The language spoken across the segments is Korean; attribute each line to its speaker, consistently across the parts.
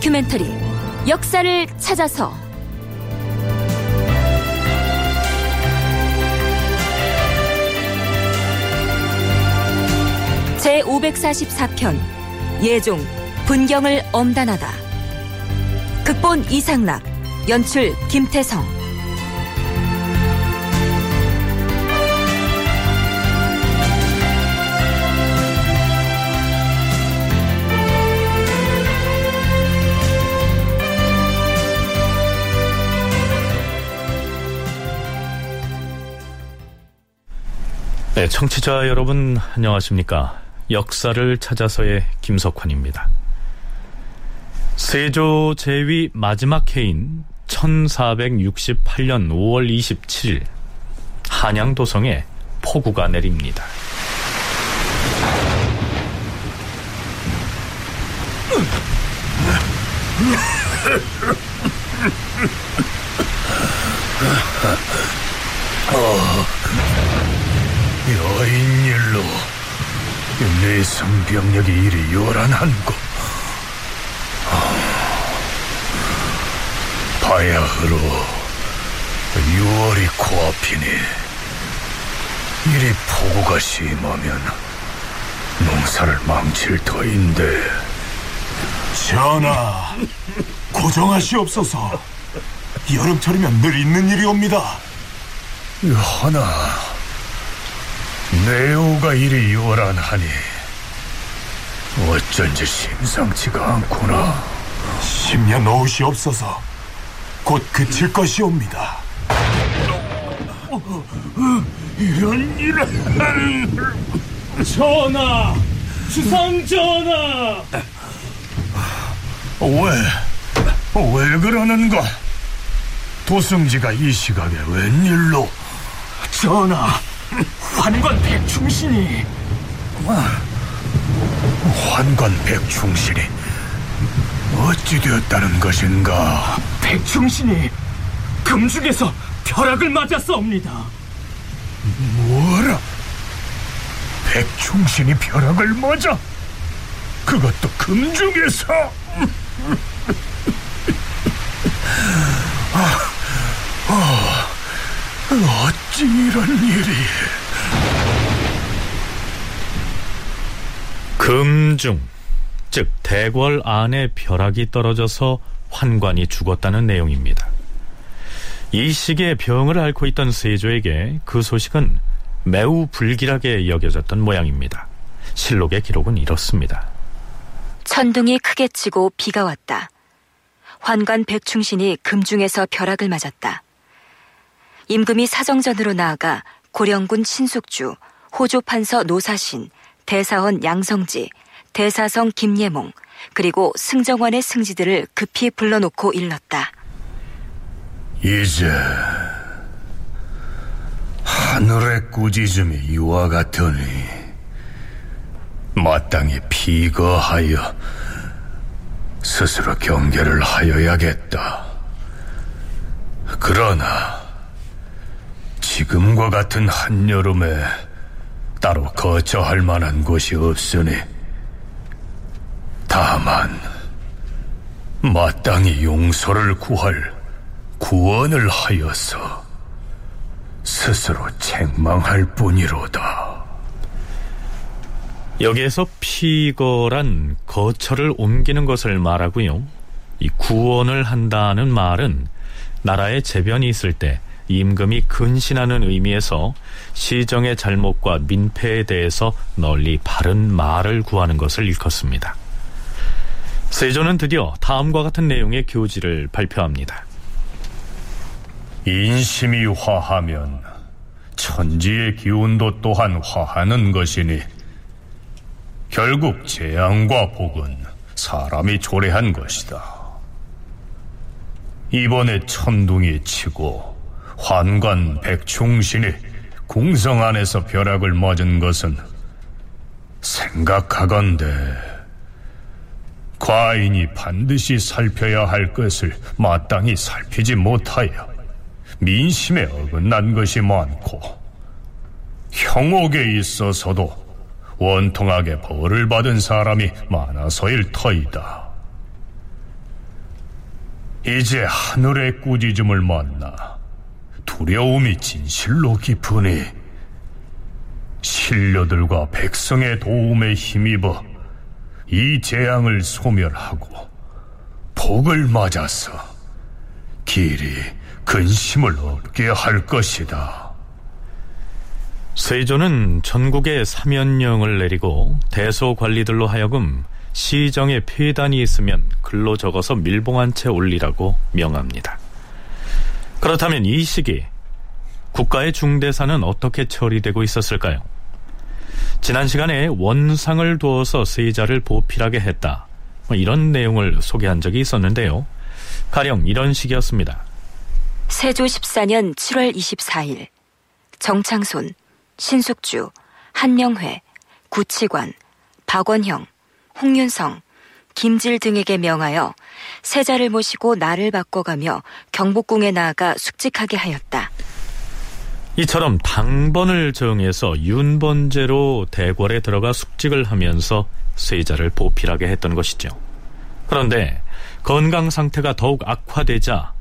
Speaker 1: 다큐멘터리 역사를 찾아서. 제 544편 예종 분경을 엄단하다. 극본 이상락 연출 김태성
Speaker 2: 네, 청취자 여러분 안녕하십니까? 역사를 찾아서의 김석환입니다. 세조 제위 마지막 해인 1468년 5월 27일 한양 도성에 폭우가 내립니다.
Speaker 3: 여 인 일로 내 성 병력이 이리 요란한고 바야흐로 6월이 코앞이니 이리 폭우가 심하면 농사를 망칠 터인데
Speaker 4: 전하, 고정하시옵소서. 여름철이면 늘 있는 일이 옵니다.
Speaker 3: 하나 내오가 이리 요란하니 어쩐지 심상치가 않구나
Speaker 4: 10년 오시옵소서. 곧 그칠 것이옵니다.
Speaker 3: 이런 일은
Speaker 5: 전하! 주상 전하!
Speaker 3: 왜? 왜 그러는가? 도승지가 이 시각에 웬일로?
Speaker 5: 전하! 환관 백충신이
Speaker 3: 환관 백충신이 어찌 되었다는 것인가?
Speaker 5: 백충신이 금중에서 벼락을 맞았사옵니다.
Speaker 3: 뭐라? 백충신이 벼락을 맞아? 그것도 금중에서? 아, 아, 어찌 이런 일이?
Speaker 2: 금중, 즉 대궐 안에 벼락이 떨어져서 환관이 죽었다는 내용입니다. 이 시기에 병을 앓고 있던 세조에게 그 소식은 매우 불길하게 여겨졌던 모양입니다. 실록의 기록은 이렇습니다.
Speaker 1: 천둥이 크게 치고 비가 왔다. 환관 백충신이 금중에서 벼락을 맞았다. 임금이 사정전으로 나아가 고령군 신숙주, 호조판서 노사신, 대사원 양성지, 대사성 김예몽, 그리고 승정원의 승지들을 급히 불러놓고 일렀다.
Speaker 3: 이제 하늘의 꾸짖음이 이와 같으니 마땅히 피거하여 스스로 경계를 하여야겠다. 그러나 지금과 같은 한여름에 따로 거처할 만한 곳이 없으니 다만 마땅히 용서를 구할 구원을 하여서 스스로 책망할 뿐이로다.
Speaker 2: 여기에서 피거란 거처를 옮기는 것을 말하고요. 이 구원을 한다는 말은 나라에 재변이 있을 때 임금이 근신하는 의미에서 시정의 잘못과 민폐에 대해서 널리 바른 말을 구하는 것을 일컫습니다. 세조는 드디어 다음과 같은 내용의 교지를 발표합니다.
Speaker 3: 인심이 화하면 천지의 기운도 또한 화하는 것이니 결국 재앙과 복은 사람이 초래한 것이다. 이번에 천둥이 치고 환관 백충신이 궁성 안에서 벼락을 맞은 것은 생각하건대 과인이 반드시 살펴야 할 것을 마땅히 살피지 못하여 민심에 어긋난 것이 많고 형옥에 있어서도 원통하게 벌을 받은 사람이 많아서일 터이다. 이제 하늘의 꾸짖음을 만나 두려움이 진실로 깊으니 신료들과 백성의 도움에 힘입어 이 재앙을 소멸하고 복을 맞아서 길이 근심을 얻게 할 것이다.
Speaker 2: 세조는 전국에 사면령을 내리고 대소 관리들로 하여금 시정에 폐단이 있으면 글로 적어서 밀봉한 채 올리라고 명합니다. 그렇다면 이 시기 국가의 중대사는 어떻게 처리되고 있었을까요? 지난 시간에 원상을 두어서 세자를 보필하게 했다. 뭐 이런 내용을 소개한 적이 있었는데요. 가령 이런 식이었습니다.
Speaker 1: 세조 14년 7월 24일 정창손, 신숙주, 한명회, 구치관, 박원형, 홍윤성, 김질 등에게 명하여 세자를 모시고 나를 바꿔가며 경복궁에 나아가 숙직하게 하였다.
Speaker 2: 이처럼 당번을 정해서 윤번제로 대궐에 들어가 숙직을 하면서 세자를 보필하게 했던 것이죠. 그런데 건강 상태가 더욱 악화되자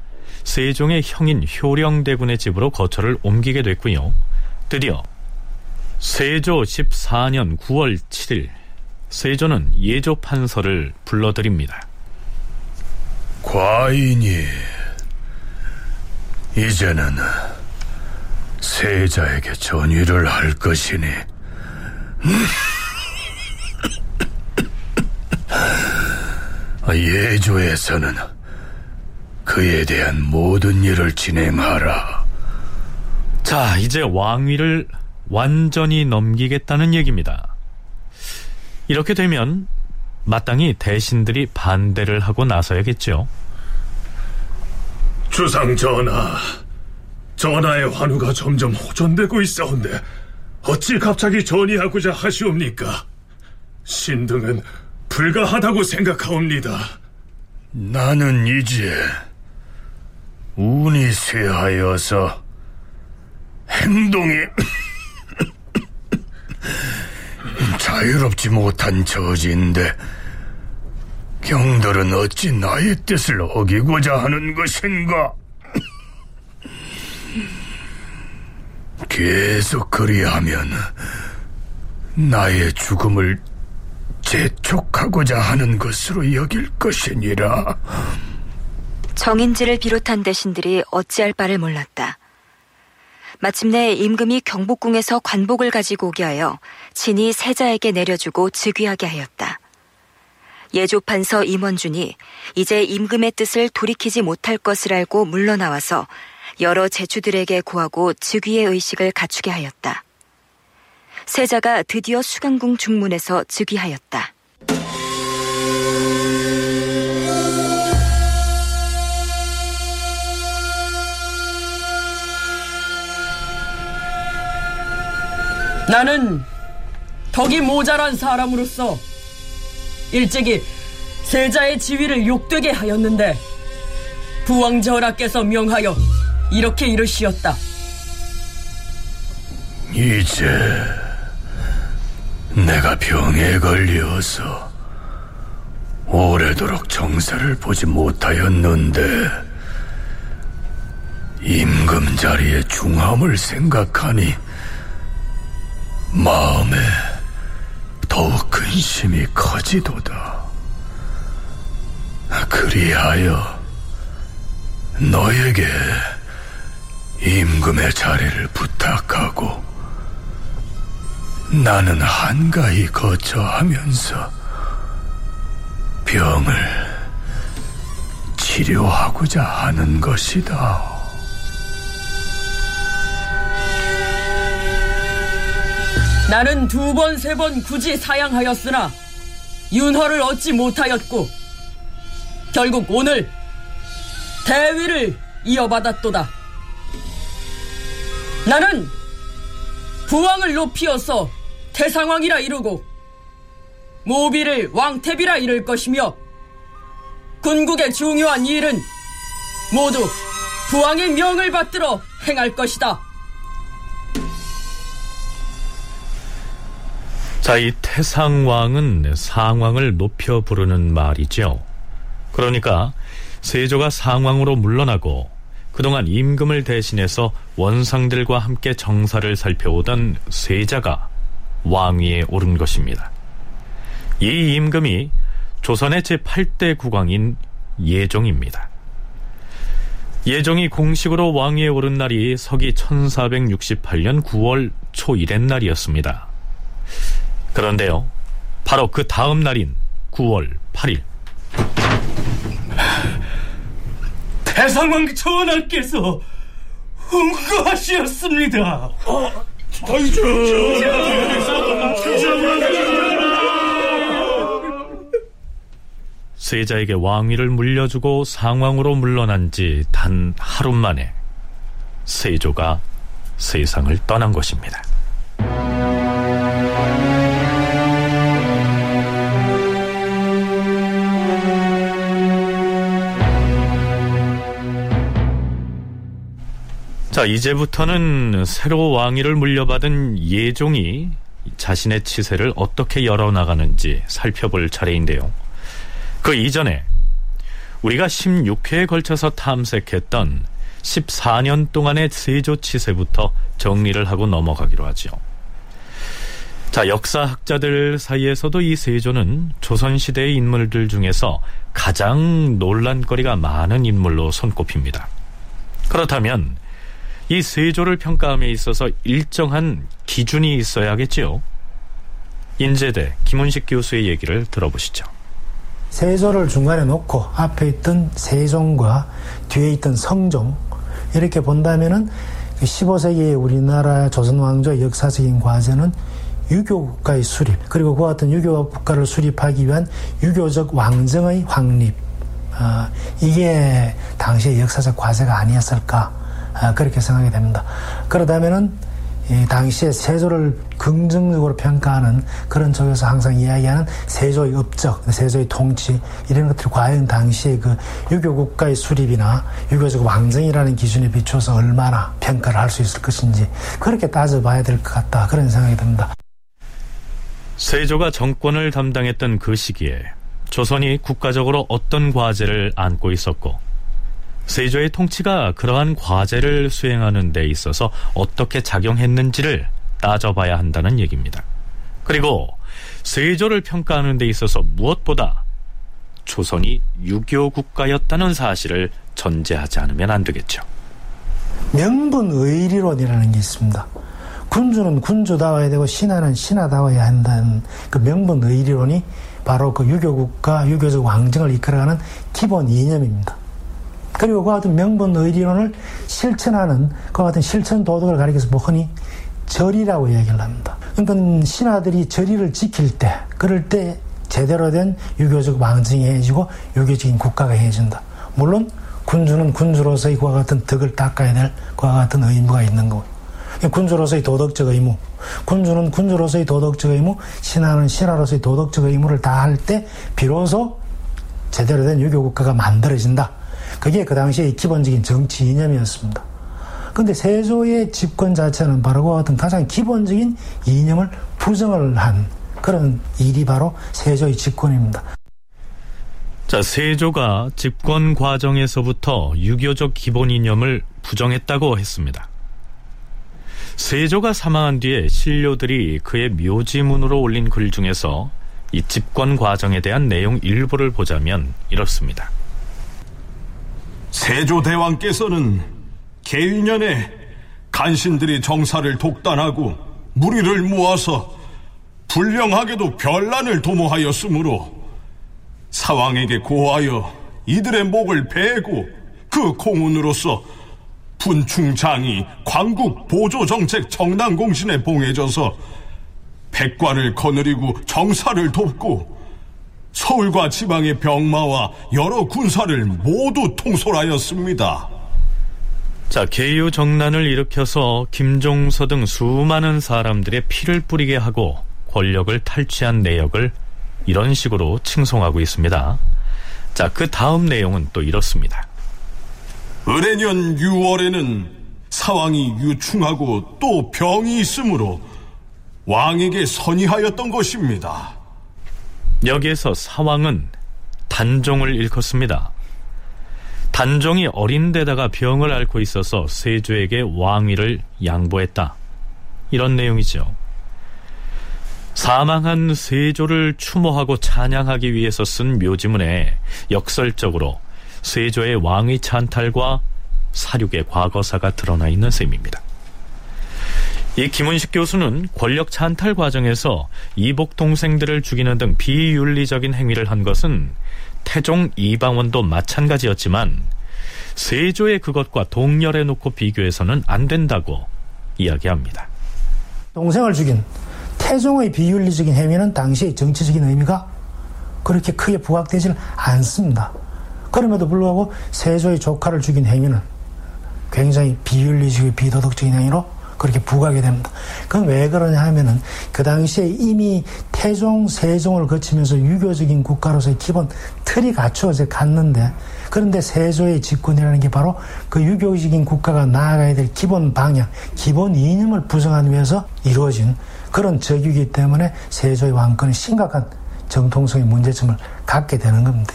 Speaker 2: 세종의 형인 효령대군의 집으로 거처를 옮기게 됐고요. 드디어 세조 14년 9월 7일 세조는 예조 판서를 불러드립니다.
Speaker 3: 과인이 이제는 세자에게 전의를 할 것이니 예조에서는 그에 대한 모든 일을 진행하라.
Speaker 2: 자, 이제 왕위를 완전히 넘기겠다는 얘기입니다. 이렇게 되면 마땅히 대신들이 반대를 하고 나서야겠죠.
Speaker 4: 주상 전하, 전하의 환우가 점점 호전되고 있어온데 어찌 갑자기 전이하고자 하시옵니까? 신등은 불가하다고 생각하옵니다.
Speaker 3: 나는 이제 운이 쇠하여서 행동이 자유롭지 못한 처지인데 경들은 어찌 나의 뜻을 어기고자 하는 것인가? 계속 그리하면 나의 죽음을 재촉하고자 하는 것으로 여길 것이니라.
Speaker 1: 정인지를 비롯한 대신들이 어찌할 바를 몰랐다. 마침내 임금이 경복궁에서 관복을 가지고 오게 하여 친히 세자에게 내려주고 즉위하게 하였다. 예조판서 임원준이 이제 임금의 뜻을 돌이키지 못할 것을 알고 물러나와서 여러 제주들에게 고하고 즉위의 의식을 갖추게 하였다. 세자가 드디어 수강궁 중문에서 즉위하였다.
Speaker 6: 나는 덕이 모자란 사람으로서 일찍이 세자의 지위를 욕되게 하였는데 부왕 전하께서 명하여 이렇게 이르시었다.
Speaker 3: 이제 내가 병에 걸려서 오래도록 정사를 보지 못하였는데 임금 자리의 중함을 생각하니 마음에 더욱 근심이 커지도다. 그리하여 너에게 임금의 자리를 부탁하고 나는 한가히 거처하면서 병을 치료하고자 하는 것이다.
Speaker 6: 나는 두 번, 세 번 굳이 사양하였으나 윤허를 얻지 못하였고 결국 오늘 대위를 이어받았도다. 나는 부왕을 높이어서 태상왕이라 이르고 모비를 왕태비라 이를 것이며 군국의 중요한 일은 모두 부왕의 명을 받들어 행할 것이다.
Speaker 2: 자, 이 태상왕은 상왕을 높여 부르는 말이죠. 그러니까 세조가 상왕으로 물러나고 그동안 임금을 대신해서 원상들과 함께 정사를 살펴오던 세자가 왕위에 오른 것입니다. 이 임금이 조선의 제8대 국왕인 예종입니다. 예종이 공식으로 왕위에 오른 날이 서기 1468년 9월 초1의 날이었습니다. 그런데요, 바로 그 다음 날인 9월 8일.
Speaker 5: 대상왕 전하께서 흥거하시었습니다.
Speaker 2: 세자에게 왕위를 물려주고 상왕으로 물러난 지 단 하루 만에 세조가 세상을 떠난 것입니다. 자, 이제부터는 새로 왕위를 물려받은 예종이 자신의 치세를 어떻게 열어나가는지 살펴볼 차례인데요. 그 이전에 우리가 16회에 걸쳐서 탐색했던 14년 동안의 세조 치세부터 정리를 하고 넘어가기로 하죠. 자, 역사학자들 사이에서도 이 세조는 조선시대의 인물들 중에서 가장 논란거리가 많은 인물로 손꼽힙니다. 그렇다면 이 세조를 평가함에 있어서 일정한 기준이 있어야겠지요. 인제대 김은식 교수의 얘기를 들어보시죠.
Speaker 7: 세조를 중간에 놓고 앞에 있던 세종과 뒤에 있던 성종 이렇게 본다면은 15세기 그 우리나라 조선 왕조의 역사적인 과제는 유교 국가의 수립 그리고 그와 같은 유교 국가를 수립하기 위한 유교적 왕정의 확립 어, 이게 당시의 역사적 과제가 아니었을까 어, 그렇게 생각이 됩니다. 그러다면은 당시에 세조를 긍정적으로 평가하는 그런 쪽에서 항상 이야기하는 세조의 업적, 세조의 통치 이런 것들이 과연 당시에 그 유교 국가의 수립이나 유교적 왕정이라는 기준에 비춰서 얼마나 평가를 할 수 있을 것인지 그렇게 따져봐야 될 것 같다 그런 생각이 듭니다.
Speaker 2: 세조가 정권을 담당했던 그 시기에 조선이 국가적으로 어떤 과제를 안고 있었고 세조의 통치가 그러한 과제를 수행하는 데 있어서 어떻게 작용했는지를 따져봐야 한다는 얘기입니다. 그리고 세조를 평가하는 데 있어서 무엇보다 조선이 유교 국가였다는 사실을 전제하지 않으면 안 되겠죠.
Speaker 7: 명분의리론이라는 게 있습니다. 군주는 군주다워야 되고 신하는 신하다워야 한다는 그 명분의리론이 바로 그 유교국가, 유교적 왕정을 이끌어가는 기본 이념입니다. 그리고 그와 같은 명분 의리론을 실천하는 그와 같은 실천 도덕을 가리켜서 뭐 흔히 절이라고 얘기를 합니다. 그러니까 신하들이 절이를 지킬 때, 그럴 때 제대로 된 유교적 왕정이 해지고 유교적인 국가가 해진다. 물론 군주는 군주로서의 그와 같은 덕을 닦아야 될 그와 같은 의무가 있는 거고 군주로서의 도덕적 의무, 군주는 군주로서의 도덕적 의무, 신하는 신하로서의 도덕적 의무를 다할 때 비로소 제대로 된 유교 국가가 만들어진다. 그게 그 당시의 기본적인 정치 이념이었습니다. 근데 세조의 집권 자체는 바로 그와 같은 가장 기본적인 이념을 부정을 한 그런 일이 바로 세조의 집권입니다.
Speaker 2: 자, 세조가 집권 과정에서부터 유교적 기본 이념을 부정했다고 했습니다. 세조가 사망한 뒤에 신료들이 그의 묘지문으로 올린 글 중에서 이 집권 과정에 대한 내용 일부를 보자면 이렇습니다.
Speaker 8: 세조대왕께서는 개인년에 간신들이 정사를 독단하고 무리를 모아서 불량하게도 별난을 도모하였으므로 사왕에게 고하여 이들의 목을 베고 그 공운으로서 분충장이 광국 보조정책 정당공신에 봉해져서 백관을 거느리고 정사를 돕고 서울과 지방의 병마와 여러 군사를 모두 통솔하였습니다.
Speaker 2: 자, 개유 정난을 일으켜서 김종서 등 수많은 사람들의 피를 뿌리게 하고 권력을 탈취한 내역을 이런 식으로 칭송하고 있습니다. 자, 그 다음 내용은 또 이렇습니다.
Speaker 8: 을해년 6월에는 사왕이 유충하고 또 병이 있으므로 왕에게 선의하였던 것입니다.
Speaker 2: 여기에서 사왕은 단종을 일컫습니다. 단종이 어린 데다가 병을 앓고 있어서 세조에게 왕위를 양보했다. 이런 내용이죠. 사망한 세조를 추모하고 찬양하기 위해서 쓴 묘지문에 역설적으로 세조의 왕위 찬탈과 사륙의 과거사가 드러나 있는 셈입니다. 이 김은식 교수는 권력 찬탈 과정에서 이복 동생들을 죽이는 등 비윤리적인 행위를 한 것은 태종 이방원도 마찬가지였지만 세조의 그것과 동렬해 놓고 비교해서는 안 된다고 이야기합니다.
Speaker 7: 동생을 죽인 태종의 비윤리적인 행위는 당시의 정치적인 의미가 그렇게 크게 부각되질 않습니다. 그럼에도 불구하고 세조의 조카를 죽인 행위는 굉장히 비윤리적이고 비도덕적인 행위로 그렇게 부각이 됩니다. 그건 왜 그러냐 하면은 그 당시에 이미 태종, 세종을 거치면서 유교적인 국가로서의 기본 틀이 갖추어져 갔는데 그런데 세조의 집권이라는 게 바로 그 유교적인 국가가 나아가야 될 기본 방향, 기본 이념을 부정하기 위해서 이루어진 그런 적이기 때문에 세조의 왕권이 심각한 정통성의 문제점을 갖게 되는 겁니다.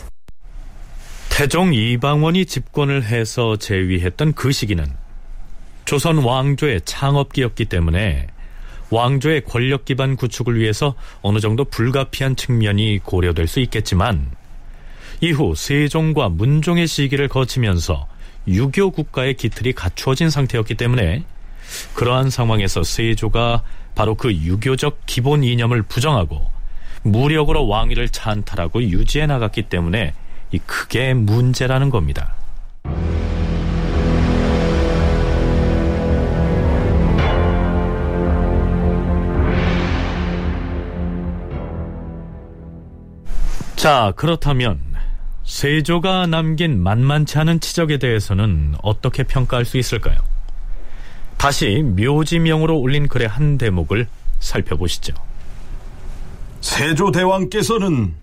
Speaker 2: 태종 이방원이 집권을 해서 제위했던 그 시기는 조선 왕조의 창업기였기 때문에 왕조의 권력 기반 구축을 위해서 어느 정도 불가피한 측면이 고려될 수 있겠지만 이후 세종과 문종의 시기를 거치면서 유교 국가의 기틀이 갖추어진 상태였기 때문에 그러한 상황에서 세조가 바로 그 유교적 기본 이념을 부정하고 무력으로 왕위를 찬탈하고 유지해 나갔기 때문에 이 크게 문제라는 겁니다. 자, 그렇다면 세조가 남긴 만만치 않은 치적에 대해서는 어떻게 평가할 수 있을까요? 다시 묘지명으로 올린 글의 한 대목을 살펴보시죠.
Speaker 8: 세조 대왕께서는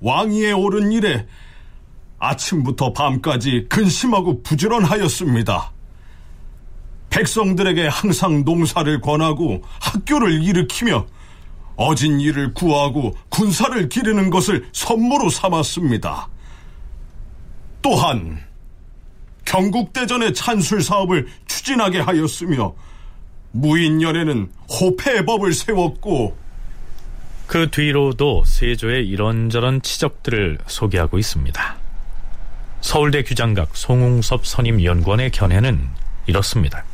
Speaker 8: 왕위에 오른 이래 아침부터 밤까지 근심하고 부지런하였습니다. 백성들에게 항상 농사를 권하고 학교를 일으키며 어진 이를 구하고 군사를 기르는 것을 선모로 삼았습니다. 또한 경국대전의 찬술 사업을 추진하게 하였으며 무인년에는 호패법을 세웠고
Speaker 2: 그 뒤로도 세조의 이런저런 치적들을 소개하고 있습니다. 서울대 규장각 송웅섭 선임연구원의 견해는 이렇습니다.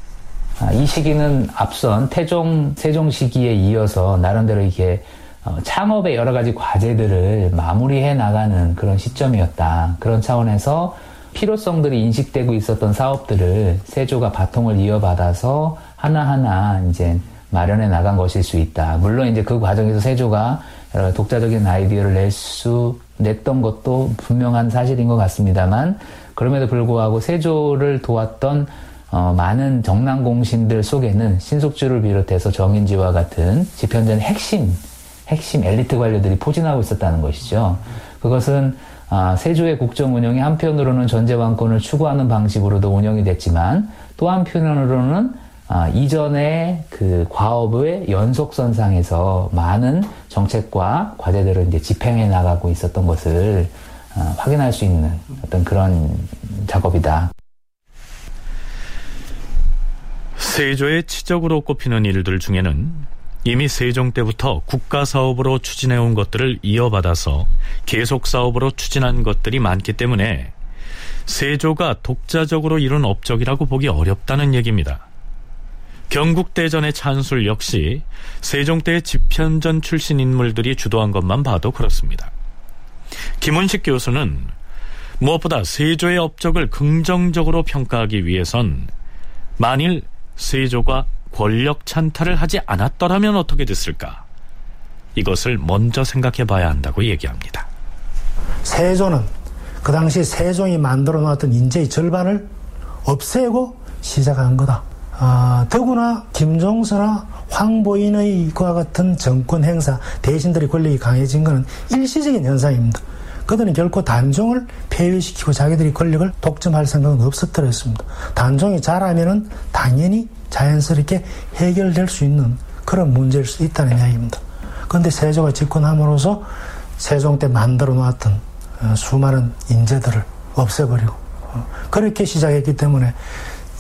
Speaker 9: 아, 이 시기는 앞선 태종, 세종 시기에 이어서 나름대로 이게 어, 창업의 여러 가지 과제들을 마무리해 나가는 그런 시점이었다. 그런 차원에서 필요성들이 인식되고 있었던 사업들을 세조가 바통을 이어받아서 하나하나 이제 마련해 나간 것일 수 있다. 물론 이제 그 과정에서 세조가 여러 독자적인 아이디어를 낼 수, 냈던 것도 분명한 사실인 것 같습니다만, 그럼에도 불구하고 세조를 도왔던 어, 많은 정난 공신들 속에는 신속주를 비롯해서 정인지와 같은 집현전의 핵심, 핵심 엘리트 관료들이 포진하고 있었다는 것이죠. 그것은 아, 세조의 국정 운영이 한편으로는 전제 왕권을 추구하는 방식으로도 운영이 됐지만 또 한편으로는 아, 이전의 그 과업의 연속선상에서 많은 정책과 과제들을 이제 집행해 나가고 있었던 것을 아, 확인할 수 있는 어떤 그런 작업이다.
Speaker 2: 세조의 치적으로 꼽히는 일들 중에는 이미 세종 때부터 국가 사업으로 추진해온 것들을 이어받아서 계속 사업으로 추진한 것들이 많기 때문에 세조가 독자적으로 이룬 업적이라고 보기 어렵다는 얘기입니다. 경국대전의 찬술 역시 세종 때의 집현전 출신 인물들이 주도한 것만 봐도 그렇습니다. 김은식 교수는 무엇보다 세조의 업적을 긍정적으로 평가하기 위해선 만일 세조가 권력 찬탈을 하지 않았더라면 어떻게 됐을까? 이것을 먼저 생각해 봐야 한다고 얘기합니다.
Speaker 7: 세조는 그 당시 세종이 만들어 놓았던 인재의 절반을 없애고 시작한 거다. 아, 더구나 김종서나 황보인의 그와 같은 정권 행사 대신들의 권력이 강해진 것은 일시적인 현상입니다. 그들은 결코 단종을 폐위시키고 자기들이 권력을 독점할 생각은 없었더랬습니다. 단종이 잘하면은 당연히 자연스럽게 해결될 수 있는 그런 문제일 수 있다는 이야기입니다. 그런데 세조가 집권함으로써 세종 때 만들어 놓았던 어, 수많은 인재들을 없애버리고 그렇게 시작했기 때문에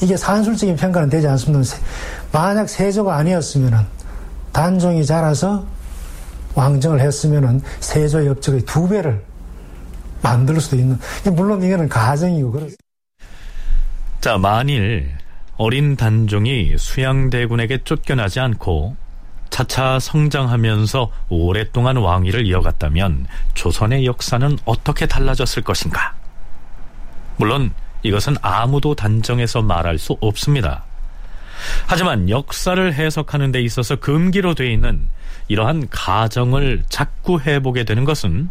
Speaker 7: 이게 산술적인 평가는 되지 않습니다. 만약 세조가 아니었으면은 단종이 자라서 왕정을 했으면은 세조의 업적의 두 배를 만들 수도 있는. 물론 이거는 가정이고 그렇.
Speaker 2: 자 만일 어린 단종이 수양대군에게 쫓겨나지 않고 차차 성장하면서 오랫동안 왕위를 이어갔다면 조선의 역사는 어떻게 달라졌을 것인가? 물론 이것은 아무도 단정해서 말할 수 없습니다. 하지만 역사를 해석하는 데 있어서 금기로 되어 있는 이러한 가정을 자꾸 해보게 되는 것은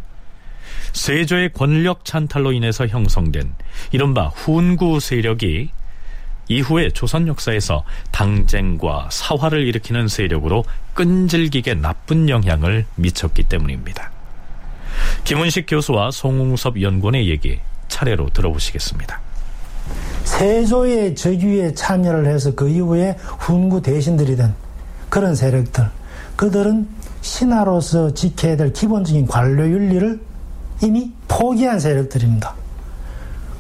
Speaker 2: 세조의 권력 찬탈로 인해서 형성된 이른바 훈구 세력이 이후에 조선 역사에서 당쟁과 사화를 일으키는 세력으로 끈질기게 나쁜 영향을 미쳤기 때문입니다. 김은식 교수와 송웅섭 연구원의 얘기 차례로 들어보시겠습니다.
Speaker 7: 세조의 즉위에 참여를 해서 그 이후에 훈구 대신들이 된 그런 세력들 그들은 신하로서 지켜야 될 기본적인 관료 윤리를 이미 포기한 세력들입니다.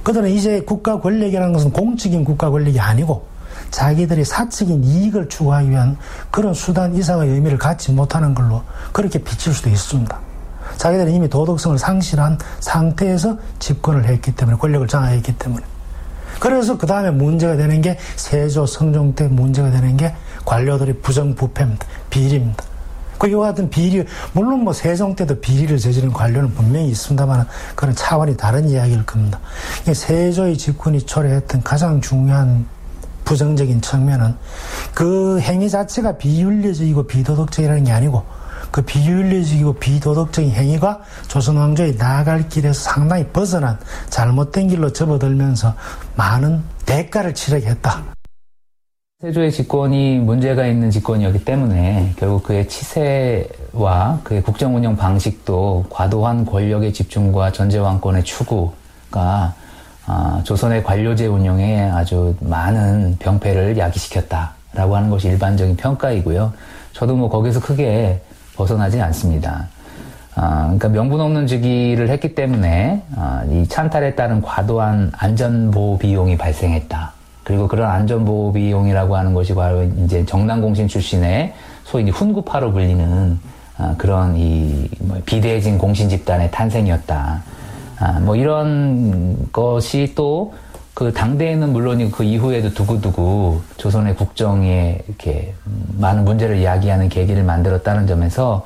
Speaker 7: 그들은 이제 국가 권력이라는 것은 공적인 국가 권력이 아니고 자기들이 사적인 이익을 추구하기 위한 그런 수단 이상의 의미를 갖지 못하는 걸로 그렇게 비칠 수도 있습니다. 자기들은 이미 도덕성을 상실한 상태에서 집권을 했기 때문에 권력을 장악했기 때문에 그래서 그 다음에 문제가 되는 게 세조 성종 때 문제가 되는 게 관료들의 부정부패입니다. 비리입니다. 그 이와 같은 비리, 물론 뭐 세종 때도 비리를 저지른 관료는 분명히 있습니다만 그런 차원이 다른 이야기일 겁니다. 세조의 집권이 초래했던 가장 중요한 부정적인 측면은 그 행위 자체가 비윤리적이고 비도덕적이라는 게 아니고 그 비윤리적이고 비도덕적인 행위가 조선 왕조의 나아갈 길에서 상당히 벗어난 잘못된 길로 접어들면서 많은 대가를 치르게 했다.
Speaker 9: 세조의 집권이 문제가 있는 집권이었기 때문에 결국 그의 치세와 그의 국정 운영 방식도 과도한 권력의 집중과 전제왕권의 추구가 아, 조선의 관료제 운영에 아주 많은 병폐를 야기시켰다라고 하는 것이 일반적인 평가이고요. 저도 뭐 거기서 크게 벗어나지 않습니다. 아, 그러니까 명분 없는 즉위를 했기 때문에 아, 이 찬탈에 따른 과도한 안전보호 비용이 발생했다. 그리고 그런 안전보호 비용이라고 하는 것이 바로 이제 정남공신 출신의 소위 훈구파로 불리는 아, 그런 이 뭐 비대해진 공신 집단의 탄생이었다. 아, 뭐 이런 것이 또 그 당대에는 물론이고 그 이후에도 두고두고 조선의 국정에 이렇게 많은 문제를 이야기하는 계기를 만들었다는 점에서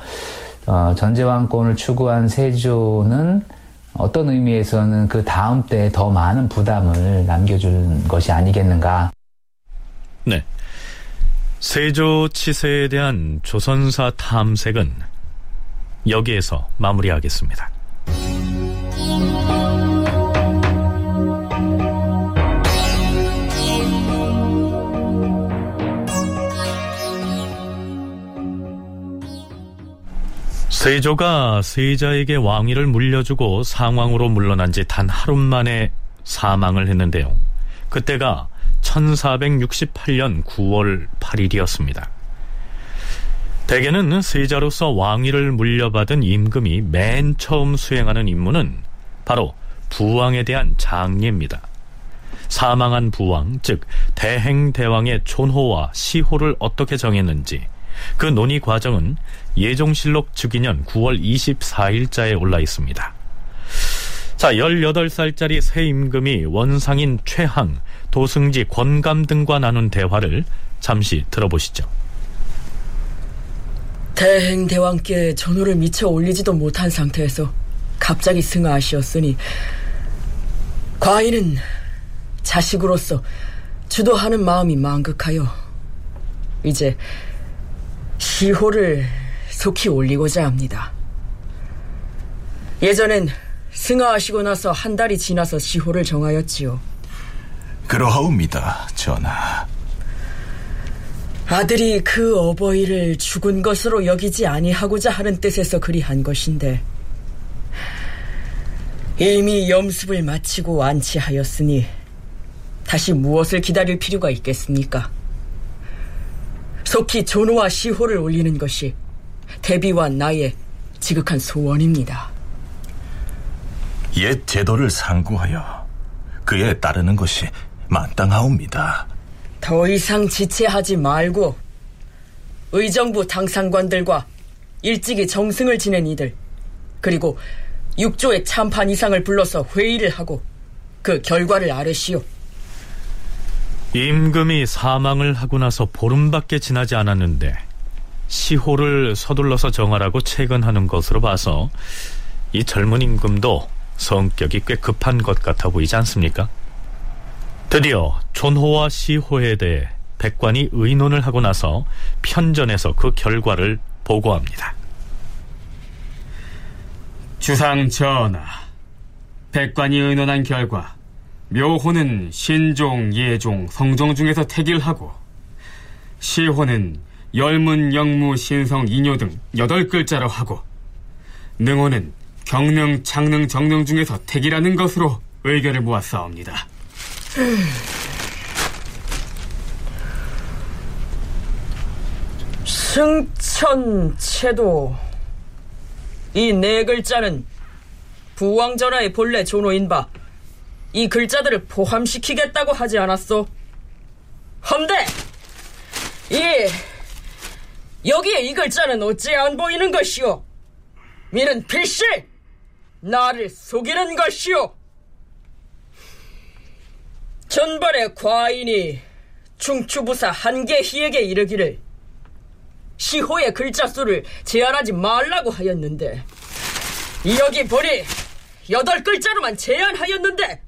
Speaker 9: 어, 전제왕권을 추구한 세조는 어떤 의미에서는 그 다음 때더 많은 부담을 남겨준 것이 아니겠는가.
Speaker 2: 네. 세조 치세에 대한 조선사 탐색은 여기에서 마무리하겠습니다. 세조가 세자에게 왕위를 물려주고 상왕으로 물러난 지 단 하루 만에 사망을 했는데요. 그때가 1468년 9월 8일이었습니다. 대개는 세자로서 왕위를 물려받은 임금이 맨 처음 수행하는 임무는 바로 부왕에 대한 장례입니다. 사망한 부왕, 즉 대행대왕의 촌호와 시호를 어떻게 정했는지 그 논의 과정은 예종실록 즉위년 9월 24일자에 올라 있습니다. 자, 18살짜리 새 임금이 원상인 최항, 도승지, 권감 등과 나눈 대화를 잠시 들어보시죠.
Speaker 6: 대행 대왕께 전호를 미처 올리지도 못한 상태에서 갑자기 승하하시었으니 과인은 자식으로서 주도하는 마음이 망극하여 이제 시호를 속히 올리고자 합니다. 예전엔 승하하시고 나서 한 달이 지나서 시호를 정하였지요.
Speaker 8: 그러하옵니다, 전하.
Speaker 6: 아들이 그 어버이를 죽은 것으로 여기지 아니하고자 하는 뜻에서 그리한 것인데 이미 염습을 마치고 안치하였으니 다시 무엇을 기다릴 필요가 있겠습니까? 속히 존호와 시호를 올리는 것이 대비와 나의 지극한 소원입니다.
Speaker 3: 옛 제도를 상고하여
Speaker 10: 그에 따르는 것이 마땅하옵니다.
Speaker 6: 더 이상 지체하지 말고 의정부 당상관들과 일찍이 정승을 지낸 이들 그리고 육조의 참판 이상을 불러서 회의를 하고 그 결과를 아르시오.
Speaker 2: 임금이 사망을 하고 나서 보름밖에 지나지 않았는데 시호를 서둘러서 정하라고 채근하는 것으로 봐서 이 젊은 임금도 성격이 꽤 급한 것 같아 보이지 않습니까? 드디어 존호와 시호에 대해 백관이 의논을 하고 나서 편전에서 그 결과를 보고합니다.
Speaker 11: 주상 전하, 백관이 의논한 결과 묘호는 신종, 예종, 성종 중에서 택일하고 시호는 열문, 영무, 신성, 이뇨 등 여덟 글자로 하고 능호는 경능, 창능, 정능 중에서 택이라는 것으로 의견을 모았사옵니다.
Speaker 6: 승천 채도 이 네 글자는 부왕전하의 본래 존호인 바 이 글자들을 포함시키겠다고 하지 않았소? 헌데 이 여기에 이 글자는 어찌 안 보이는 것이오? 미는 필시 나를 속이는 것이오. 전번에 과인이 중추부사 한계희에게 이르기를 시호의 글자 수를 제한하지 말라고 하였는데 여기 보니 여덟 글자로만 제한하였는데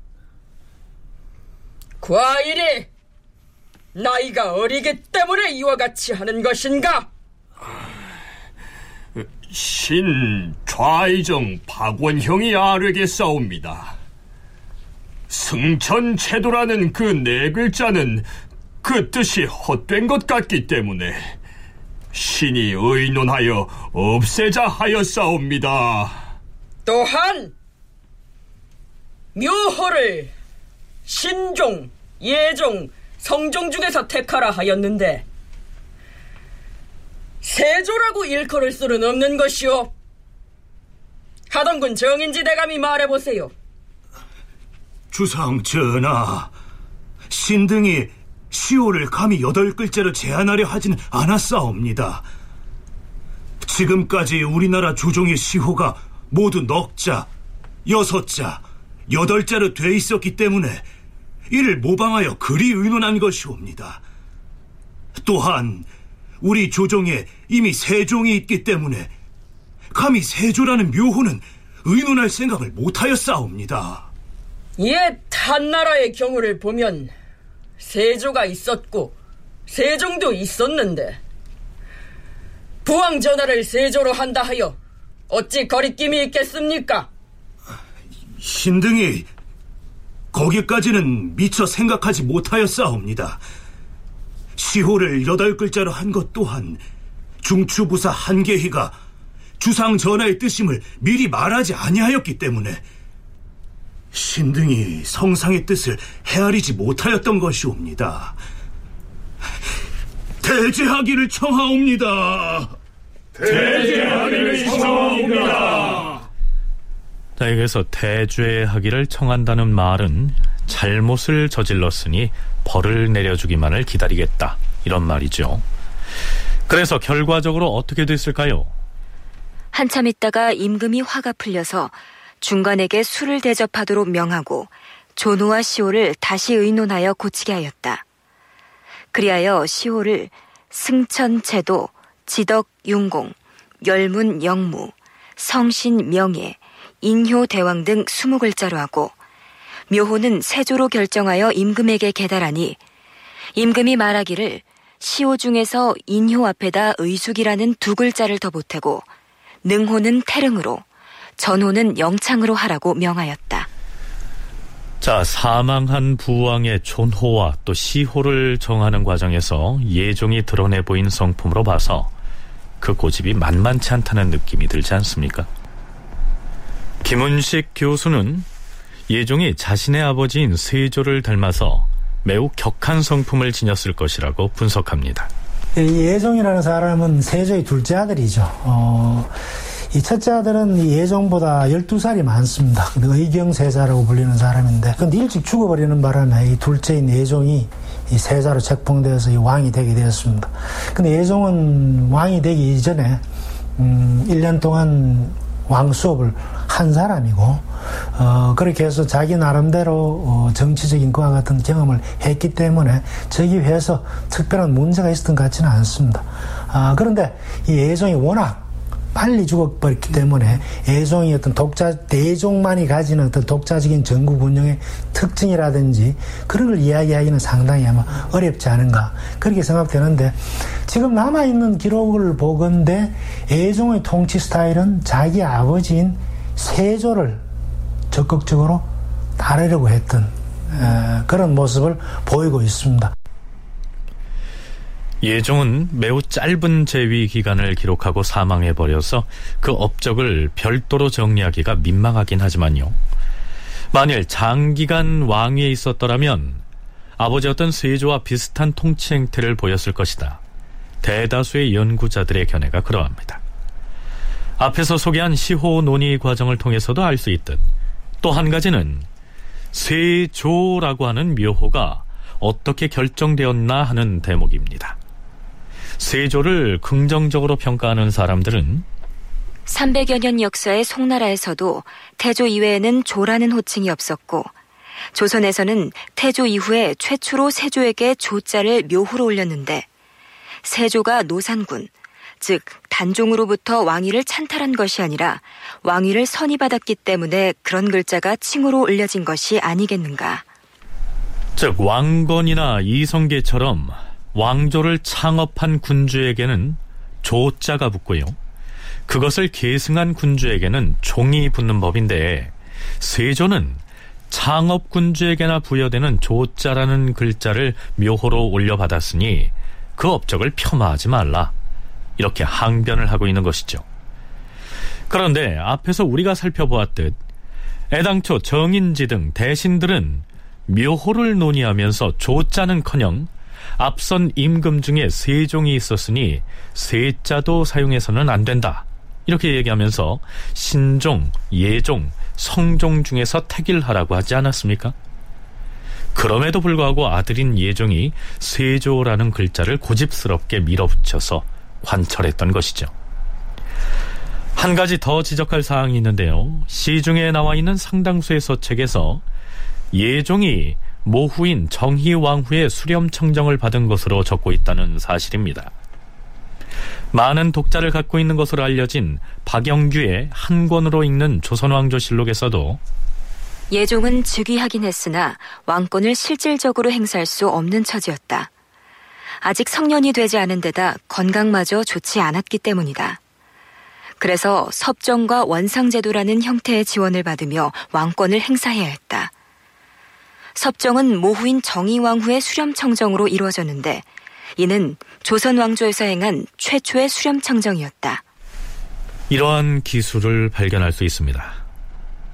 Speaker 6: 과인이 나이가 어리기 때문에 이와 같이 하는 것인가?
Speaker 4: 신 좌의정 박원형이 아뢰게 싸웁니다. 승천채도라는 그 네 글자는 그 뜻이 헛된 것 같기 때문에 신이 의논하여 없애자 하였사옵니다.
Speaker 6: 또한 묘호를 신종, 예종, 성종 중에서 택하라 하였는데 세조라고 일컬을 수는 없는 것이오. 하동군 정인지 대감이 말해보세요.
Speaker 12: 주상 전하, 신등이 시호를 감히 여덟 글자로 제한하려 하진 않았사옵니다. 지금까지 우리나라 조종의 시호가 모두 넉자, 여섯자, 여덟자로 돼 있었기 때문에 이를 모방하여 그리 의논한 것이옵니다. 또한 우리 조정에 이미 세종이 있기 때문에 감히 세조라는 묘호는 의논할 생각을 못하였사옵니다.
Speaker 6: 옛 한나라의 경우를 보면 세조가 있었고 세종도 있었는데 부왕 전하를 세조로 한다 하여 어찌 거리낌이 있겠습니까?
Speaker 12: 신등이 거기까지는 미처 생각하지 못하였사옵니다. 시호를 여덟 글자로 한 것 또한 중추부사 한계희가 주상 전하의 뜻임을 미리 말하지 아니하였기 때문에 신등이 성상의 뜻을 헤아리지 못하였던 것이옵니다. 대제하기를 청하옵니다.
Speaker 4: 대제하기를 청하옵니다.
Speaker 2: 자, 여기서 대죄하기를 청한다는 말은 잘못을 저질렀으니 벌을 내려주기만을 기다리겠다. 이런 말이죠. 그래서 결과적으로 어떻게 됐을까요?
Speaker 1: 한참 있다가 임금이 화가 풀려서 중관에게 술을 대접하도록 명하고 조노와 시호를 다시 의논하여 고치게 하였다. 그리하여 시호를 승천제도, 지덕 윤공, 열문 영무, 성신 명예, 인효 대왕 등 스무 글자로 하고 묘호는 세조로 결정하여 임금에게 계달하니 임금이 말하기를 시호 중에서 인효 앞에다 의숙이라는 두 글자를 더 보태고 능호는 태릉으로 전호는 영창으로 하라고 명하였다.
Speaker 2: 자, 사망한 부왕의 존호와 또 시호를 정하는 과정에서 예종이 드러내 보인 성품으로 봐서 그 고집이 만만치 않다는 느낌이 들지 않습니까? 김은식 교수는 예종이 자신의 아버지인 세조를 닮아서 매우 격한 성품을 지녔을 것이라고 분석합니다.
Speaker 7: 예종이라는 사람은 세조의 둘째 아들이죠. 어, 이 첫째 아들은 예종보다 12살이 많습니다. 의경세자라고 불리는 사람인데, 근데 일찍 죽어버리는 바람에 이 둘째인 예종이 이 세자로 책봉되어서 이 왕이 되게 되었습니다. 근데 예종은 왕이 되기 이전에, 음, 1년 동안 왕 수업을 한 사람이고, 어, 그렇게 해서 자기 나름대로 어, 정치적인 그와 같은 경험을 했기 때문에 저기 위해서 특별한 문제가 있었던 것 같지는 않습니다. 아, 그런데 이 예종이 워낙 빨리 죽어버렸기 때문에 애종이 어떤 독자 대종만이 가지는 어떤 독자적인 전국 운영의 특징이라든지 그런 걸 이야기하기는 상당히 아마 어렵지 않은가 그렇게 생각되는데 지금 남아 있는 기록을 보건대 애종의 통치 스타일은 자기 아버지인 세조를 적극적으로 따르려고 했던 그런 모습을 보이고 있습니다.
Speaker 2: 예종은 매우 짧은 재위 기간을 기록하고 사망해 버려서 그 업적을 별도로 정리하기가 민망하긴 하지만요. 만일 장기간 왕위에 있었더라면 아버지였던 세조와 비슷한 통치 행태를 보였을 것이다. 대다수의 연구자들의 견해가 그러합니다. 앞에서 소개한 시호 논의 과정을 통해서도 알 수 있듯 또 한 가지는 세조라고 하는 묘호가 어떻게 결정되었나 하는 대목입니다. 세조를 긍정적으로 평가하는 사람들은
Speaker 1: 300여 년 역사의 송나라에서도 태조 이외에는 조라는 호칭이 없었고 조선에서는 태조 이후에 최초로 세조에게 조자를 묘후로 올렸는데 세조가 노산군, 즉 단종으로부터 왕위를 찬탈한 것이 아니라 왕위를 선의받았기 때문에 그런 글자가 칭호로 올려진 것이 아니겠는가.
Speaker 2: 즉 왕건이나 이성계처럼 왕조를 창업한 군주에게는 조자가 붙고요. 그것을 계승한 군주에게는 종이 붙는 법인데 세조는 창업 군주에게나 부여되는 조자라는 글자를 묘호로 올려받았으니 그 업적을 폄하하지 말라. 이렇게 항변을 하고 있는 것이죠. 그런데 앞에서 우리가 살펴보았듯 애당초 정인지 등 대신들은 묘호를 논의하면서 조자는커녕 앞선 임금 중에 세종이 있었으니 세자도 사용해서는 안 된다. 이렇게 얘기하면서 신종, 예종, 성종 중에서 택일하라고 하지 않았습니까? 그럼에도 불구하고 아들인 예종이 세조라는 글자를 고집스럽게 밀어붙여서 관철했던 것이죠. 한 가지 더 지적할 사항이 있는데요. 시중에 나와 있는 상당수의 서책에서 예종이 모후인 정희왕후의 수렴 청정을 받은 것으로 적고 있다는 사실입니다. 많은 독자를 갖고 있는 것으로 알려진 박영규의 한 권으로 읽는 조선왕조실록에서도
Speaker 1: 예종은 즉위하긴 했으나 왕권을 실질적으로 행사할 수 없는 처지였다. 아직 성년이 되지 않은 데다 건강마저 좋지 않았기 때문이다. 그래서 섭정과 원상제도라는 형태의 지원을 받으며 왕권을 행사해야 했다. 섭정은 모후인 정의왕후의 수렴청정으로 이루어졌는데 이는 조선 왕조에서 행한 최초의 수렴청정이었다.
Speaker 2: 이러한 기술을 발견할 수 있습니다.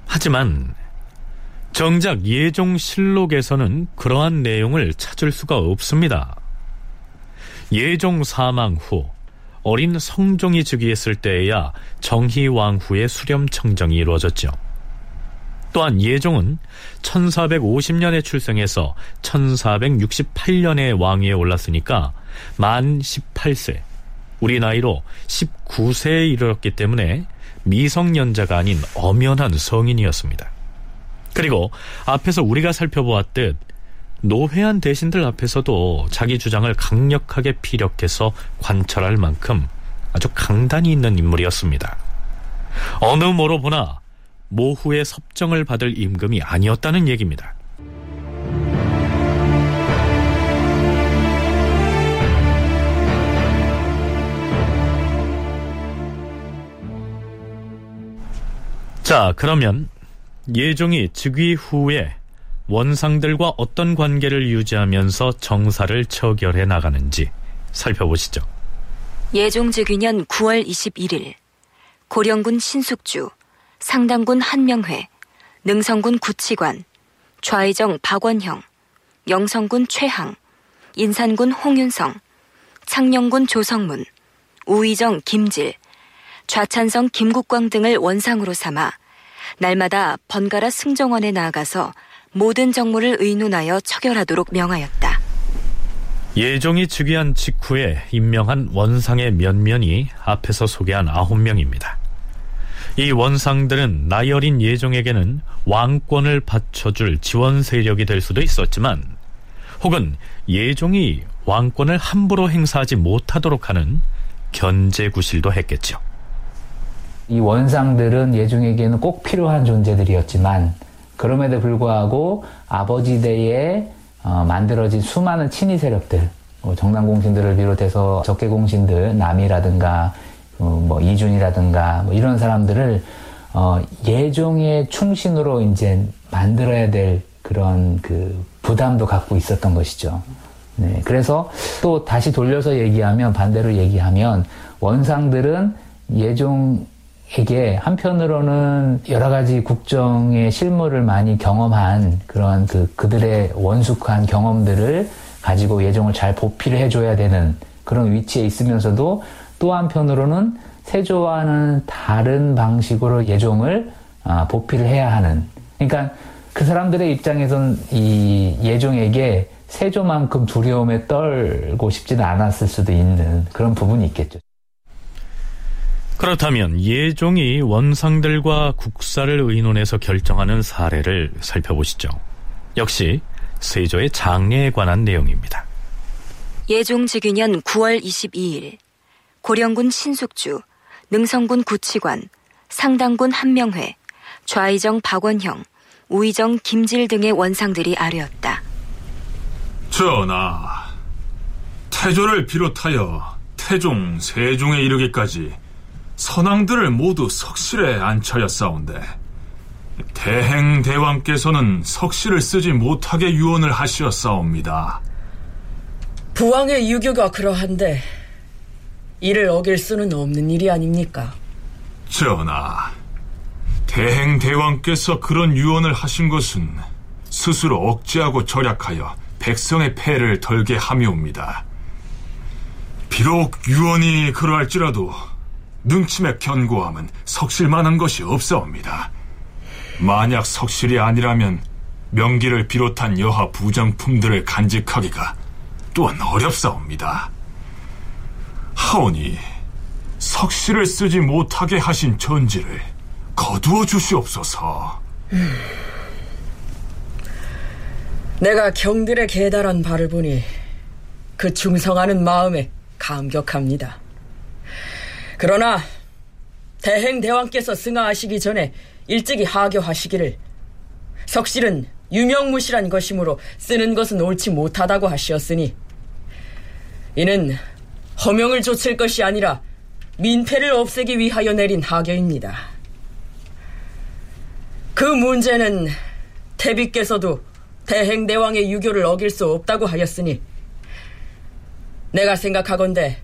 Speaker 2: 하지만 정작 예종 실록에서는 그러한 내용을 찾을 수가 없습니다. 예종 사망 후 어린 성종이 즉위했을 때에야 정희왕후의 수렴청정이 이루어졌죠. 또한 예종은 1450년에 출생해서 1468년에 왕위에 올랐으니까 만 18세, 우리 나이로 19세에 이르렀기 때문에 미성년자가 아닌 엄연한 성인이었습니다. 그리고 앞에서 우리가 살펴보았듯 노회한 대신들 앞에서도 자기 주장을 강력하게 피력해서 관철할 만큼 아주 강단이 있는 인물이었습니다. 어느 뭐로 보나 모후의 섭정을 받을 임금이 아니었다는 얘기입니다. 자, 그러면 예종이 즉위 후에 원상들과 어떤 관계를 유지하면서 정사를 처결해 나가는지 살펴보시죠.
Speaker 1: 예종 즉위년 9월 21일 고령군 신숙주 상당군 한명회, 능성군 구치관, 좌의정 박원형, 영성군 최항, 인산군 홍윤성, 창녕군 조성문, 우의정 김질, 좌찬성 김국광 등을 원상으로 삼아 날마다 번갈아 승정원에 나아가서 모든 정무를 의논하여 처결하도록 명하였다.
Speaker 2: 예종이 즉위한 직후에 임명한 원상의 면면이 앞에서 소개한 아홉 명입니다. 이 원상들은 어린 예종에게는 왕권을 받쳐줄 지원 세력이 될 수도 있었지만 혹은 예종이 왕권을 함부로 행사하지 못하도록 하는 견제 구실도 했겠죠.
Speaker 9: 이 원상들은 예종에게는 꼭 필요한 존재들이었지만 그럼에도 불구하고 아버지 대에 어, 만들어진 수많은 친위 세력들, 뭐 정남공신들을 비롯해서 적개공신들, 남이라든가 어, 뭐 이준이라든가 뭐 이런 사람들을 어, 예종의 충신으로 이제 만들어야 될 그런 그 부담도 갖고 있었던 것이죠. 네, 그래서 또 다시 돌려서 얘기하면 반대로 얘기하면 원상들은 예종에게 한편으로는 여러 가지 국정의 실무를 많이 경험한 그런 그 그들의 원숙한 경험들을 가지고 예종을 잘 보필을 해줘야 되는 그런 위치에 있으면서도 또 한편으로는 세조와는 다른 방식으로 예종을 아, 보필을 해야 하는 그러니까 그 사람들의 입장에선 이 예종에게 세조만큼 두려움에 떨고 싶지는 않았을 수도 있는 그런 부분이 있겠죠.
Speaker 2: 그렇다면 예종이 원상들과 국사를 의논해서 결정하는 사례를 살펴보시죠. 역시 세조의 장례에 관한 내용입니다.
Speaker 1: 예종 즉위년 9월 22일 고령군 신숙주, 능성군 구치관, 상당군 한명회, 좌의정 박원형, 우의정 김질 등의 원상들이 아뢰었다.
Speaker 13: 전하, 태조를 비롯하여 태종, 세종에 이르기까지 선왕들을 모두 석실에 앉혀였사온데 대행 대왕께서는 석실을 쓰지 못하게 유언을 하시었사옵니다.
Speaker 6: 부왕의 유교가 그러한데 이를 어길 수는 없는 일이 아닙니까?
Speaker 13: 전하, 대행 대왕께서 그런 유언을 하신 것은 스스로 억제하고 절약하여 백성의 폐를 덜게 함이옵니다. 비록 유언이 그러할지라도 능침의 견고함은 석실만한 것이 없사옵니다. 만약 석실이 아니라면 명기를 비롯한 여하 부정품들을 간직하기가 또한 어렵사옵니다. 하오니 석실을 쓰지 못하게 하신 전지를 거두어 주시옵소서. 음.
Speaker 6: 내가 경들의 계달한 바를 보니 그 중성하는 마음에 감격합니다. 그러나 대행 대왕께서 승하하시기 전에 일찍이 하교하시기를 석실은 유명무실한 것이므로 쓰는 것은 옳지 못하다고 하시었으니 이는 허명을 좇을 것이 아니라 민폐를 없애기 위하여 내린 하교입니다. 그 문제는 태비께서도 대행대왕의 유교를 어길 수 없다고 하였으니 내가 생각하건대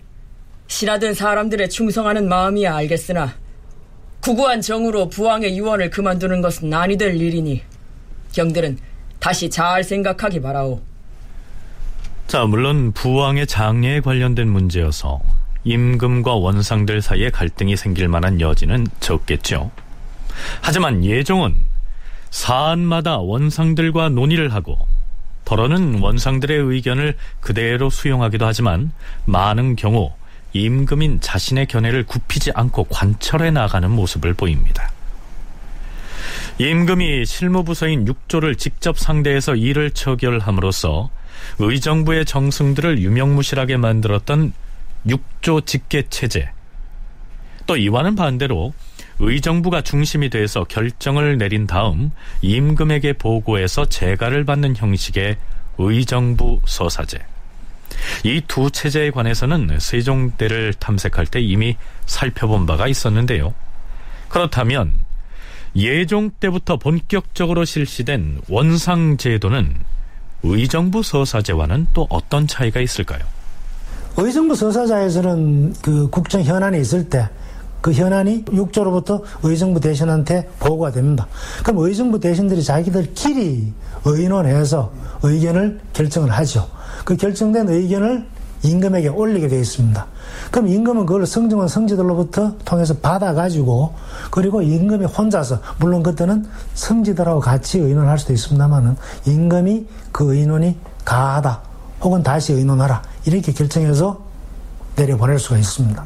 Speaker 6: 신하든 사람들의 충성하는 마음이야 알겠으나 구구한 정으로 부왕의 유언을 그만두는 것은 아니 될 일이니 경들은 다시 잘 생각하기 바라오.
Speaker 2: 자, 물론 부왕의 장례에 관련된 문제여서 임금과 원상들 사이에 갈등이 생길 만한 여지는 적겠죠. 하지만 예종은 사안마다 원상들과 논의를 하고 더러는 원상들의 의견을 그대로 수용하기도 하지만 많은 경우 임금인 자신의 견해를 굽히지 않고 관철해 나가는 모습을 보입니다. 임금이 실무부서인 육조를 직접 상대해서 일을 처결함으로써 의정부의 정승들을 유명무실하게 만들었던 육조 직계 체제. 또 이와는 반대로 의정부가 중심이 돼서 결정을 내린 다음 임금에게 보고해서 재가를 받는 형식의 의정부 서사제. 이 두 체제에 관해서는 세종 때를 탐색할 때 이미 살펴본 바가 있었는데요. 그렇다면 예종 때부터 본격적으로 실시된 원상 제도는 의정부 서사제와는 또 어떤 차이가 있을까요?
Speaker 7: 의정부 서사자에서는 그 국정 현안이 있을 때 그 현안이 육조로부터 의정부 대신한테 보고가 됩니다. 그럼 의정부 대신들이 자기들끼리 의논해서 의견을 결정을 하죠. 그 결정된 의견을 임금에게 올리게 되어 있습니다. 그럼 임금은 그걸 성정원 성지들로부터 통해서 받아가지고 그리고 임금이 혼자서 물론 그때는 성지들하고 같이 의논할 수도 있습니다만은 임금이 그 의논이 가하다 혹은 다시 의논하라 이렇게 결정해서 내려보낼 수가 있습니다.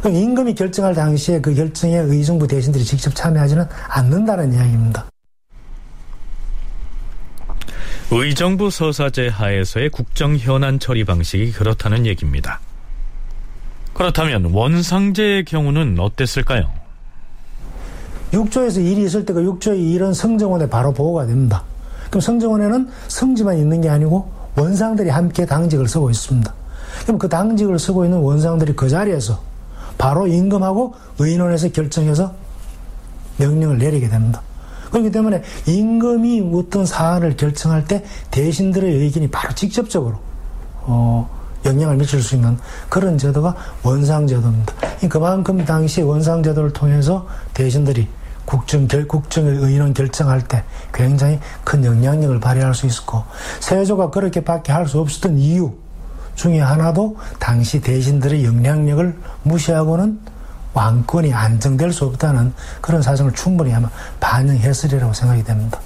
Speaker 7: 그럼 임금이 결정할 당시에 그 결정에 의정부 대신들이 직접 참여하지는 않는다는 이야기입니다.
Speaker 2: 의정부 서사제 하에서의 국정 현안 처리 방식이 그렇다는 얘기입니다. 그렇다면 원상제의 경우는 어땠을까요?
Speaker 7: 육조에서 일이 있을 때그 육조의 일은 성정원에 바로 보고가 됩니다. 그럼 성정원에는 성지만 있는 게 아니고 원상들이 함께 당직을 쓰고 있습니다. 그럼 그 당직을 쓰고 있는 원상들이 그 자리에서 바로 임금하고 의논해서 결정해서 명령을 내리게 됩니다. 그렇기 때문에 임금이 어떤 사안을 결정할 때 대신들의 의견이 바로 직접적으로 어, 영향을 미칠 수 있는 그런 제도가 원상제도입니다. 그만큼 당시 원상제도를 통해서 대신들이 국정, 결, 국정의 의논 결정할 때 굉장히 큰 영향력을 발휘할 수 있었고, 세조가 그렇게밖에 할 수 없었던 이유 중에 하나도 당시 대신들의 영향력을 무시하고는 왕권이 안정될 수 없다는 그런 사정을 충분히 아마 반영했으리라고 생각이 됩니다.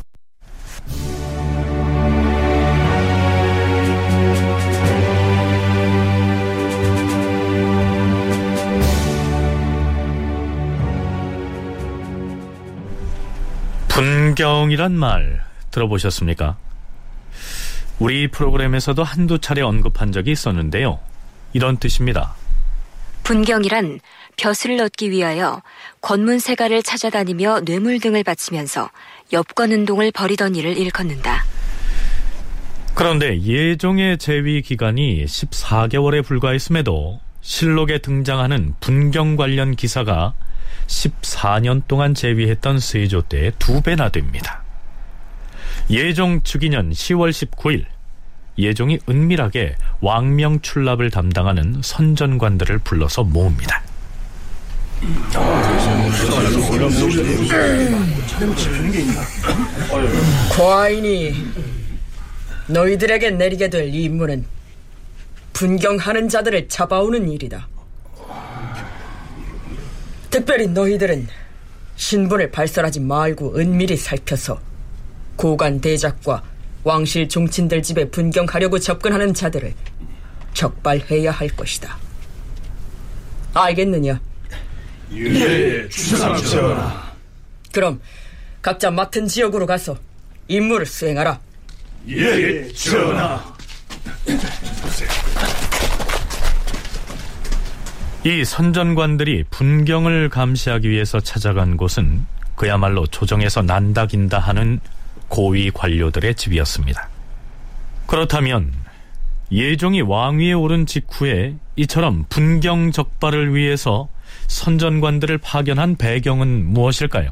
Speaker 2: 분경이란 말 들어보셨습니까? 우리 프로그램에서도 한두 차례 언급한 적이 있었는데요. 이런 뜻입니다.
Speaker 1: 분경이란 벼슬을 얻기 위하여 권문세가를 찾아다니며 뇌물 등을 바치면서 엽권 운동을 벌이던 일을 일컫는다.
Speaker 2: 그런데 예종의 재위 기간이 14개월에 불과했음에도 실록에 등장하는 분경 관련 기사가 14년 동안 재위했던 세조 때의 두 배나 됩니다. 예종 즉위년 10월 19일 예종이 은밀하게 왕명 출납을 담당하는 선전관들을 불러서 모읍니다.
Speaker 6: 과인이 너희들에게 내리게 될 임무는 분경하는 자들을 잡아오는 일이다. 특별히 너희들은 신분을 발설하지 말고 은밀히 살펴서 고관 대작과 왕실 종친들 집에 분경하려고 접근하는 자들을 적발해야 할 것이다. 알겠느냐?
Speaker 4: 예, 주상 전하.
Speaker 6: 그럼 각자 맡은 지역으로 가서 임무를 수행하라.
Speaker 4: 예, 전하.
Speaker 2: 이 선전관들이 분경을 감시하기 위해서 찾아간 곳은 그야말로 조정에서 난다긴다 하는 고위 관료들의 집이었습니다. 그렇다면 예종이 왕위에 오른 직후에 이처럼 분경 적발을 위해서 선전관들을 파견한 배경은 무엇일까요?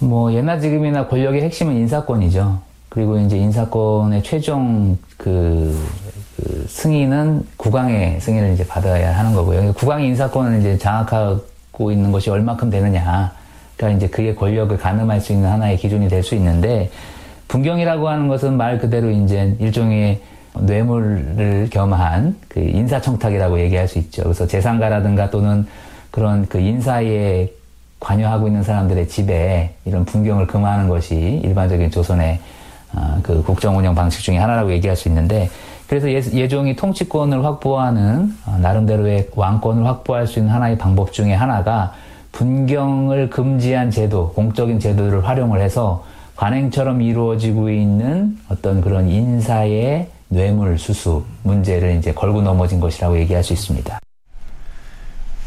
Speaker 9: 뭐 예나 지금이나 권력의 핵심은 인사권이죠. 그리고 이제 인사권의 최종 그, 그 승인은 국왕의 승인을 이제 받아야 하는 거고요. 국왕의 인사권을 이제 장악하고 있는 것이 얼마큼 되느냐. 그러니까 이제 그게 권력을 가늠할 수 있는 하나의 기준이 될 수 있는데 분경이라고 하는 것은 말 그대로 이제 일종의 뇌물을 겸한 그 인사청탁이라고 얘기할 수 있죠. 그래서 재상가라든가 또는 그런 그 인사에 관여하고 있는 사람들의 집에 이런 분경을 금하는 것이 일반적인 조선의 어, 그 국정 운영 방식 중에 하나라고 얘기할 수 있는데 그래서 예, 종이 통치권을 확보하는 어, 나름대로의 왕권을 확보할 수 있는 하나의 방법 중에 하나가 분경을 금지한 제도, 공적인 제도를 활용을 해서 관행처럼 이루어지고 있는 어떤 그런 인사의 뇌물 수수 문제를 이제 걸고 넘어진 것이라고 얘기할 수 있습니다.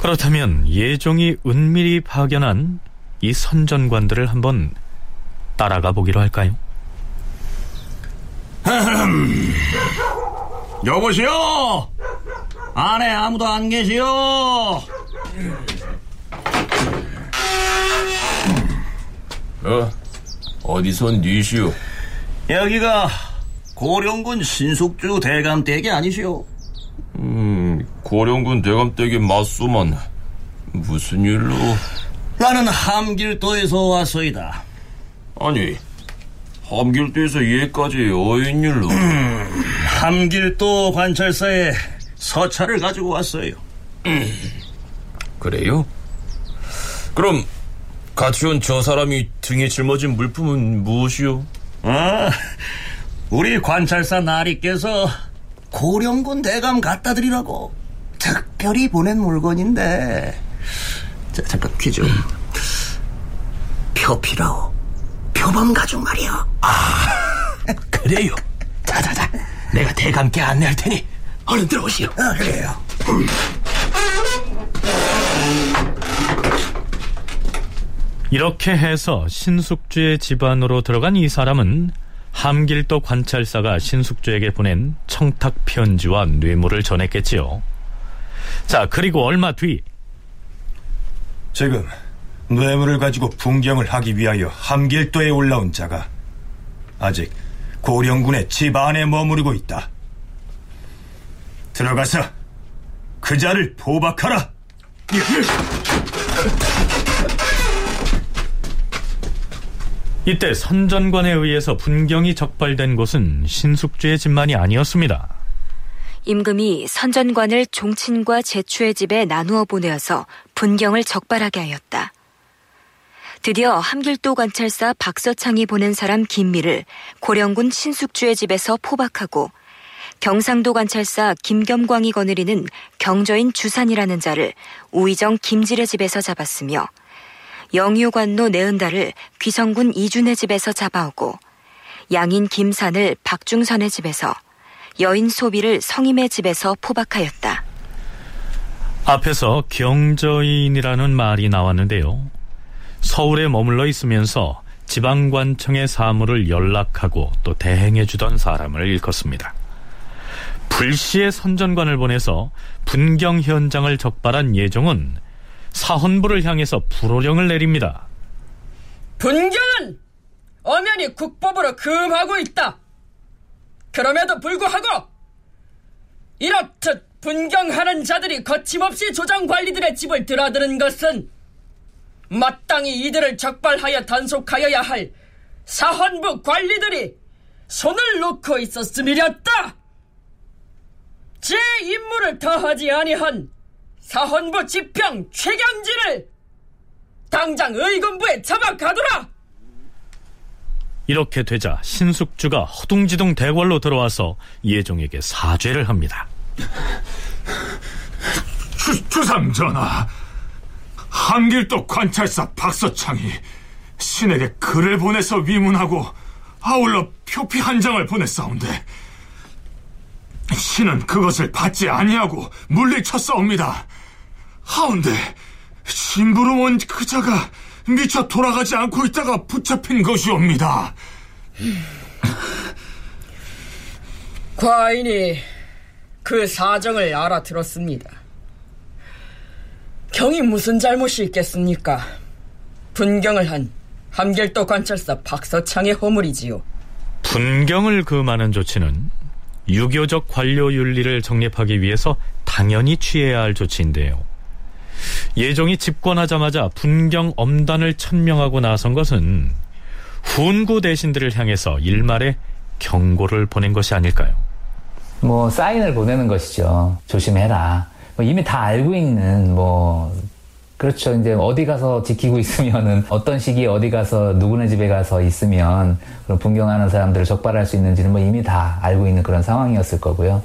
Speaker 2: 그렇다면 예종이 은밀히 파견한 이 선전관들을 한번 따라가 보기로 할까요?
Speaker 14: 여보시오! 안에 아무도 안 계시오!
Speaker 15: 어, 어디서 니시오?
Speaker 14: 여기가 고령군 신숙주 대감댁이 아니시오?
Speaker 15: 음, 고령군 대감댁이 맞소만 무슨 일로?
Speaker 14: 나는 함길도에서 왔소이다.
Speaker 15: 아니, 함길도에서 얘까지 어인 일로?
Speaker 14: 음, 함길도 관찰사에 서찰을 가지고 왔어요.
Speaker 15: 그래요? 그럼 같이 온 저 사람이 등에 짊어진 물품은 무엇이요?
Speaker 14: 아, 우리 관찰사 나리께서 고령군 대감 갖다 드리라고 특별히 보낸 물건인데. 자, 잠깐 퀴즈. 표피라오. 표범 가죽 말이요.
Speaker 10: 아, 그래요. 자자자, 내가 대감께 안내할 테니 얼른 들어오시오.
Speaker 14: 아, 그래요.
Speaker 2: 이렇게 해서 신숙주의 집안으로 들어간 이 사람은 함길도 관찰사가 신숙주에게 보낸 청탁 편지와 뇌물을 전했겠지요. 자, 그리고 얼마 뒤
Speaker 16: 지금 뇌물을 가지고 분경을 하기 위하여 함길도에 올라온 자가 아직 고령군의 집 안에 머무르고 있다. 들어가서 그 자를 포박하라.
Speaker 2: 이때 선전관에 의해서 분경이 적발된 곳은 신숙주의 집만이 아니었습니다.
Speaker 1: 임금이 선전관을 종친과 제추의 집에 나누어 보내어서 분경을 적발하게 하였다. 드디어 함길도 관찰사 박서창이 보낸 사람 김미를 고령군 신숙주의 집에서 포박하고 경상도 관찰사 김겸광이 거느리는 경저인 주산이라는 자를 우의정 김질의 집에서 잡았으며 영유관노 내은달을 귀성군 이준의 집에서 잡아오고 양인 김산을 박중선의 집에서 여인 소비를 성임의 집에서 포박하였다.
Speaker 2: 앞에서 경저인이라는 말이 나왔는데요. 서울에 머물러 있으면서 지방관청의 사무를 연락하고 또 대행해주던 사람을 일컫습니다. 불시에 선전관을 보내서 분경 현장을 적발한 예종은 사헌부를 향해서 불호령을 내립니다.
Speaker 6: 분경은 엄연히 국법으로 금하고 있다. 그럼에도 불구하고 이렇듯 분경하는 자들이 거침없이 조정 관리들의 집을 드나드는 것은 마땅히 이들을 적발하여 단속하여야 할 사헌부 관리들이 손을 놓고 있었음이렸다. 제 임무를 다하지 아니한 사헌부 지평 최경진을 당장 의금부에 잡아가두라.
Speaker 2: 이렇게 되자 신숙주가 허둥지둥 대궐로 들어와서 예종에게 사죄를 합니다.
Speaker 13: 주, 주상 전하, 한길도 관찰사 박서창이 신에게 글을 보내서 위문하고 아울러 표피 한 장을 보냈사온데 신은 그것을 받지 아니하고 물리쳤사옵니다. 하운데 심부름 온 그자가 미처 돌아가지 않고 있다가 붙잡힌 것이옵니다.
Speaker 6: 과인이 그 사정을 알아들었습니다. 경이 무슨 잘못이 있겠습니까? 분경을 한 함길도 관찰사 박서창의 허물이지요.
Speaker 2: 분경을 금하는 조치는 유교적 관료 윤리를 정립하기 위해서 당연히 취해야 할 조치인데요. 예종이 집권하자마자 분경 엄단을 천명하고 나선 것은 훈구 대신들을 향해서 일말의 경고를 보낸 것이 아닐까요?
Speaker 9: 뭐 사인을 보내는 것이죠. 조심해라. 뭐 이미 다 알고 있는 뭐 그렇죠. 이제 어디 가서 지키고 있으면은 어떤 시기에 어디 가서 누구네 집에 가서 있으면 그런 분경하는 사람들을 적발할 수 있는지는 뭐 이미 다 알고 있는 그런 상황이었을 거고요.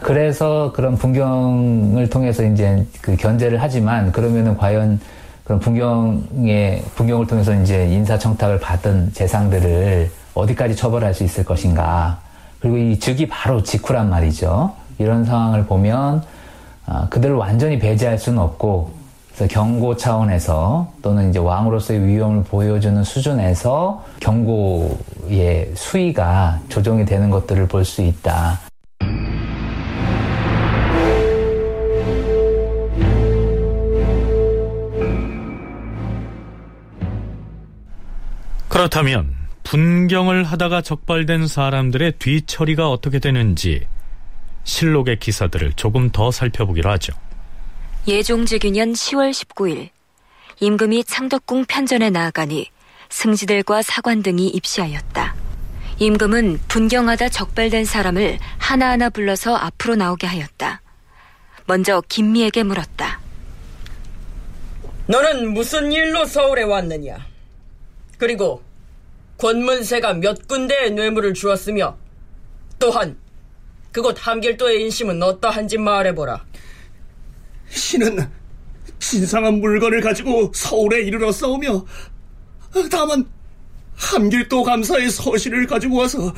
Speaker 9: 그래서 그런 분경을 통해서 이제 그 견제를 하지만 그러면은 과연 그런 분경의 분경을 통해서 이제 인사청탁을 받은 재상들을 어디까지 처벌할 수 있을 것인가. 그리고 이 즉이 바로 직후란 말이죠. 이런 상황을 보면 아, 그들을 완전히 배제할 수는 없고 그래서 경고 차원에서 또는 이제 왕으로서의 위험을 보여주는 수준에서 경고의 수위가 조정이 되는 것들을 볼 수 있다.
Speaker 2: 그렇다면 분경을 하다가 적발된 사람들의 뒤처리가 어떻게 되는지 실록의 기사들을 조금 더 살펴보기로 하죠.
Speaker 1: 예종제규년 10월 19일 임금이 창덕궁 편전에 나아가니 승지들과 사관 등이 입시하였다. 임금은 분경하다 적발된 사람을 하나하나 불러서 앞으로 나오게 하였다. 먼저 김미에게 물었다.
Speaker 6: 너는 무슨 일로 서울에 왔느냐? 그리고 권문세가 몇 군데의 뇌물을 주었으며 또한 그곳 함길도의 인심은 어떠한지 말해보라.
Speaker 12: 신은 진상한 물건을 가지고 서울에 이르러 싸우며 다만 함길도 감사의 서신을 가지고 와서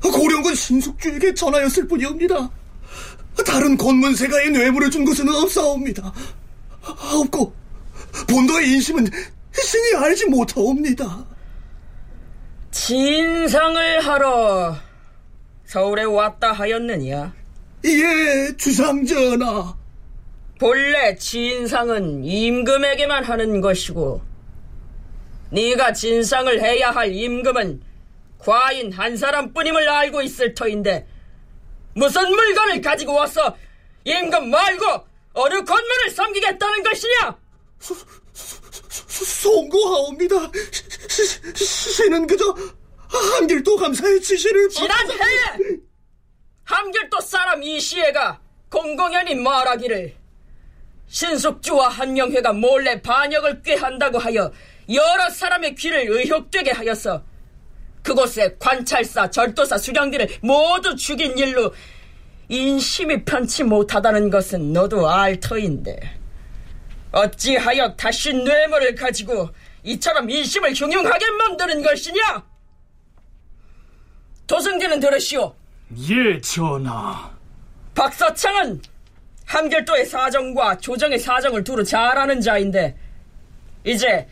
Speaker 12: 고령군 신숙주에게 전하였을 뿐이옵니다. 다른 권문세가의 뇌물을 준 것은 없사옵니다. 없고 본도의 인심은 신이 알지 못하옵니다.
Speaker 6: 진상을 하러 서울에 왔다 하였느냐?
Speaker 12: 예, 주상전하.
Speaker 6: 본래 진상은 임금에게만 하는 것이고 네가 진상을 해야 할 임금은 과인 한 사람뿐임을 알고 있을 터인데 무슨 물건을 가지고 와서 임금 말고 어느 권문을 섬기겠다는 것이냐?
Speaker 12: 송구하옵니다. 신은 그저 함길도 감사의 지시를
Speaker 6: 지난해 함길도 사람 이시애가 공공연히 말하기를 신숙주와 한영회가 몰래 반역을 꾀한다고 하여 여러 사람의 귀를 의혹되게 하여서 그곳에 관찰사, 절도사, 수령들을 모두 죽인 일로 인심이 편치 못하다는 것은 너도 알 터인데 어찌하여 다시 뇌물을 가지고 이처럼 인심을 흉흉하게 만드는 것이냐? 도승진은 들으시오.
Speaker 5: 예, 전하.
Speaker 6: 박서창은 함결도의 사정과 조정의 사정을 두루 잘 아는 자인데 이제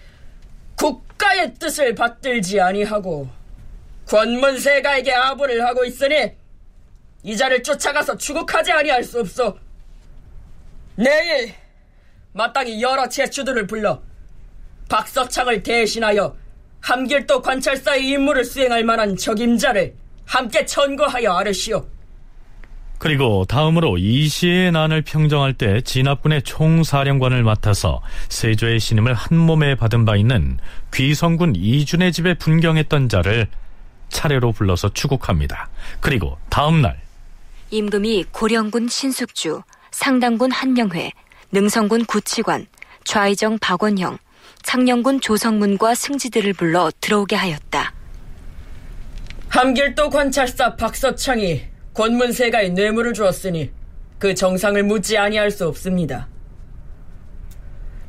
Speaker 6: 국가의 뜻을 받들지 아니하고 권문세가에게 아부를 하고 있으니 이 자를 쫓아가서 추국하지 아니할 수 없어. 내일 마땅히 여러 제추들을 불러 박서창을 대신하여 함길도 관찰사의 임무를 수행할 만한 적임자를 함께 천거하여 아르시오.
Speaker 2: 그리고 다음으로 이시의 난을 평정할 때 진압군의 총사령관을 맡아서 세조의 신임을 한 몸에 받은 바 있는 귀성군 이준의 집에 분경했던 자를 차례로 불러서 추국합니다. 그리고 다음 날
Speaker 1: 임금이 고령군 신숙주, 상당군 한영회, 능성군 구치관, 좌의정 박원형, 창녕군 조성문과 승지들을 불러 들어오게 하였다.
Speaker 6: 함길도 관찰사 박서창이 권문세가의 뇌물을 주었으니 그 정상을 묻지 아니할 수 없습니다.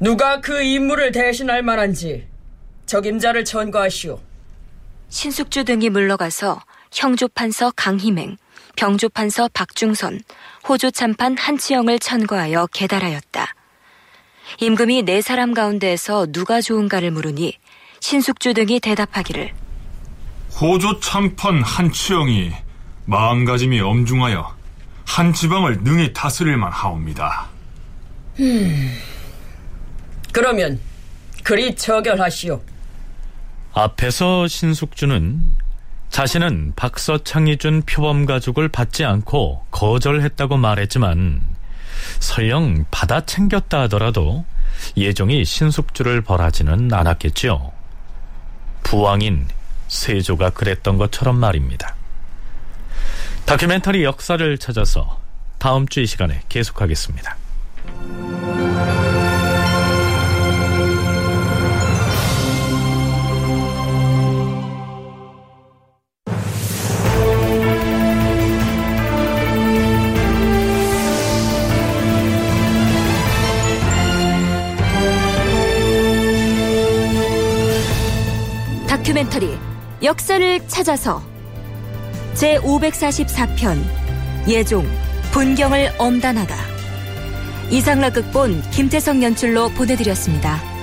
Speaker 6: 누가 그 임무를 대신할 만한지 적임자를 천거하시오.
Speaker 1: 신숙주 등이 물러가서 형조판서 강희맹, 병조판서 박중선, 호조참판 한치영을 천거하여 계달하였다. 임금이 네 사람 가운데에서 누가 좋은가를 물으니 신숙주 등이 대답하기를
Speaker 13: 호조 참판 한치영이 마음가짐이 엄중하여 한 지방을 능히 다스릴만 하옵니다.
Speaker 6: 음, 그러면 그리 처결하시오.
Speaker 2: 앞에서 신숙주는 자신은 박서창이 준 표범 가죽을 받지 않고 거절했다고 말했지만 설령 받아 챙겼다 하더라도 예종이 신숙주를 벌하지는 않았겠지요. 부왕인 세조가 그랬던 것처럼 말입니다. 다큐멘터리 역사를 찾아서 다음 주 이 시간에 계속하겠습니다.
Speaker 1: 다큐멘터리 역사를 찾아서 제544편 예종 분경을 엄단하다 이상락 극본 김태성 연출로 보내드렸습니다.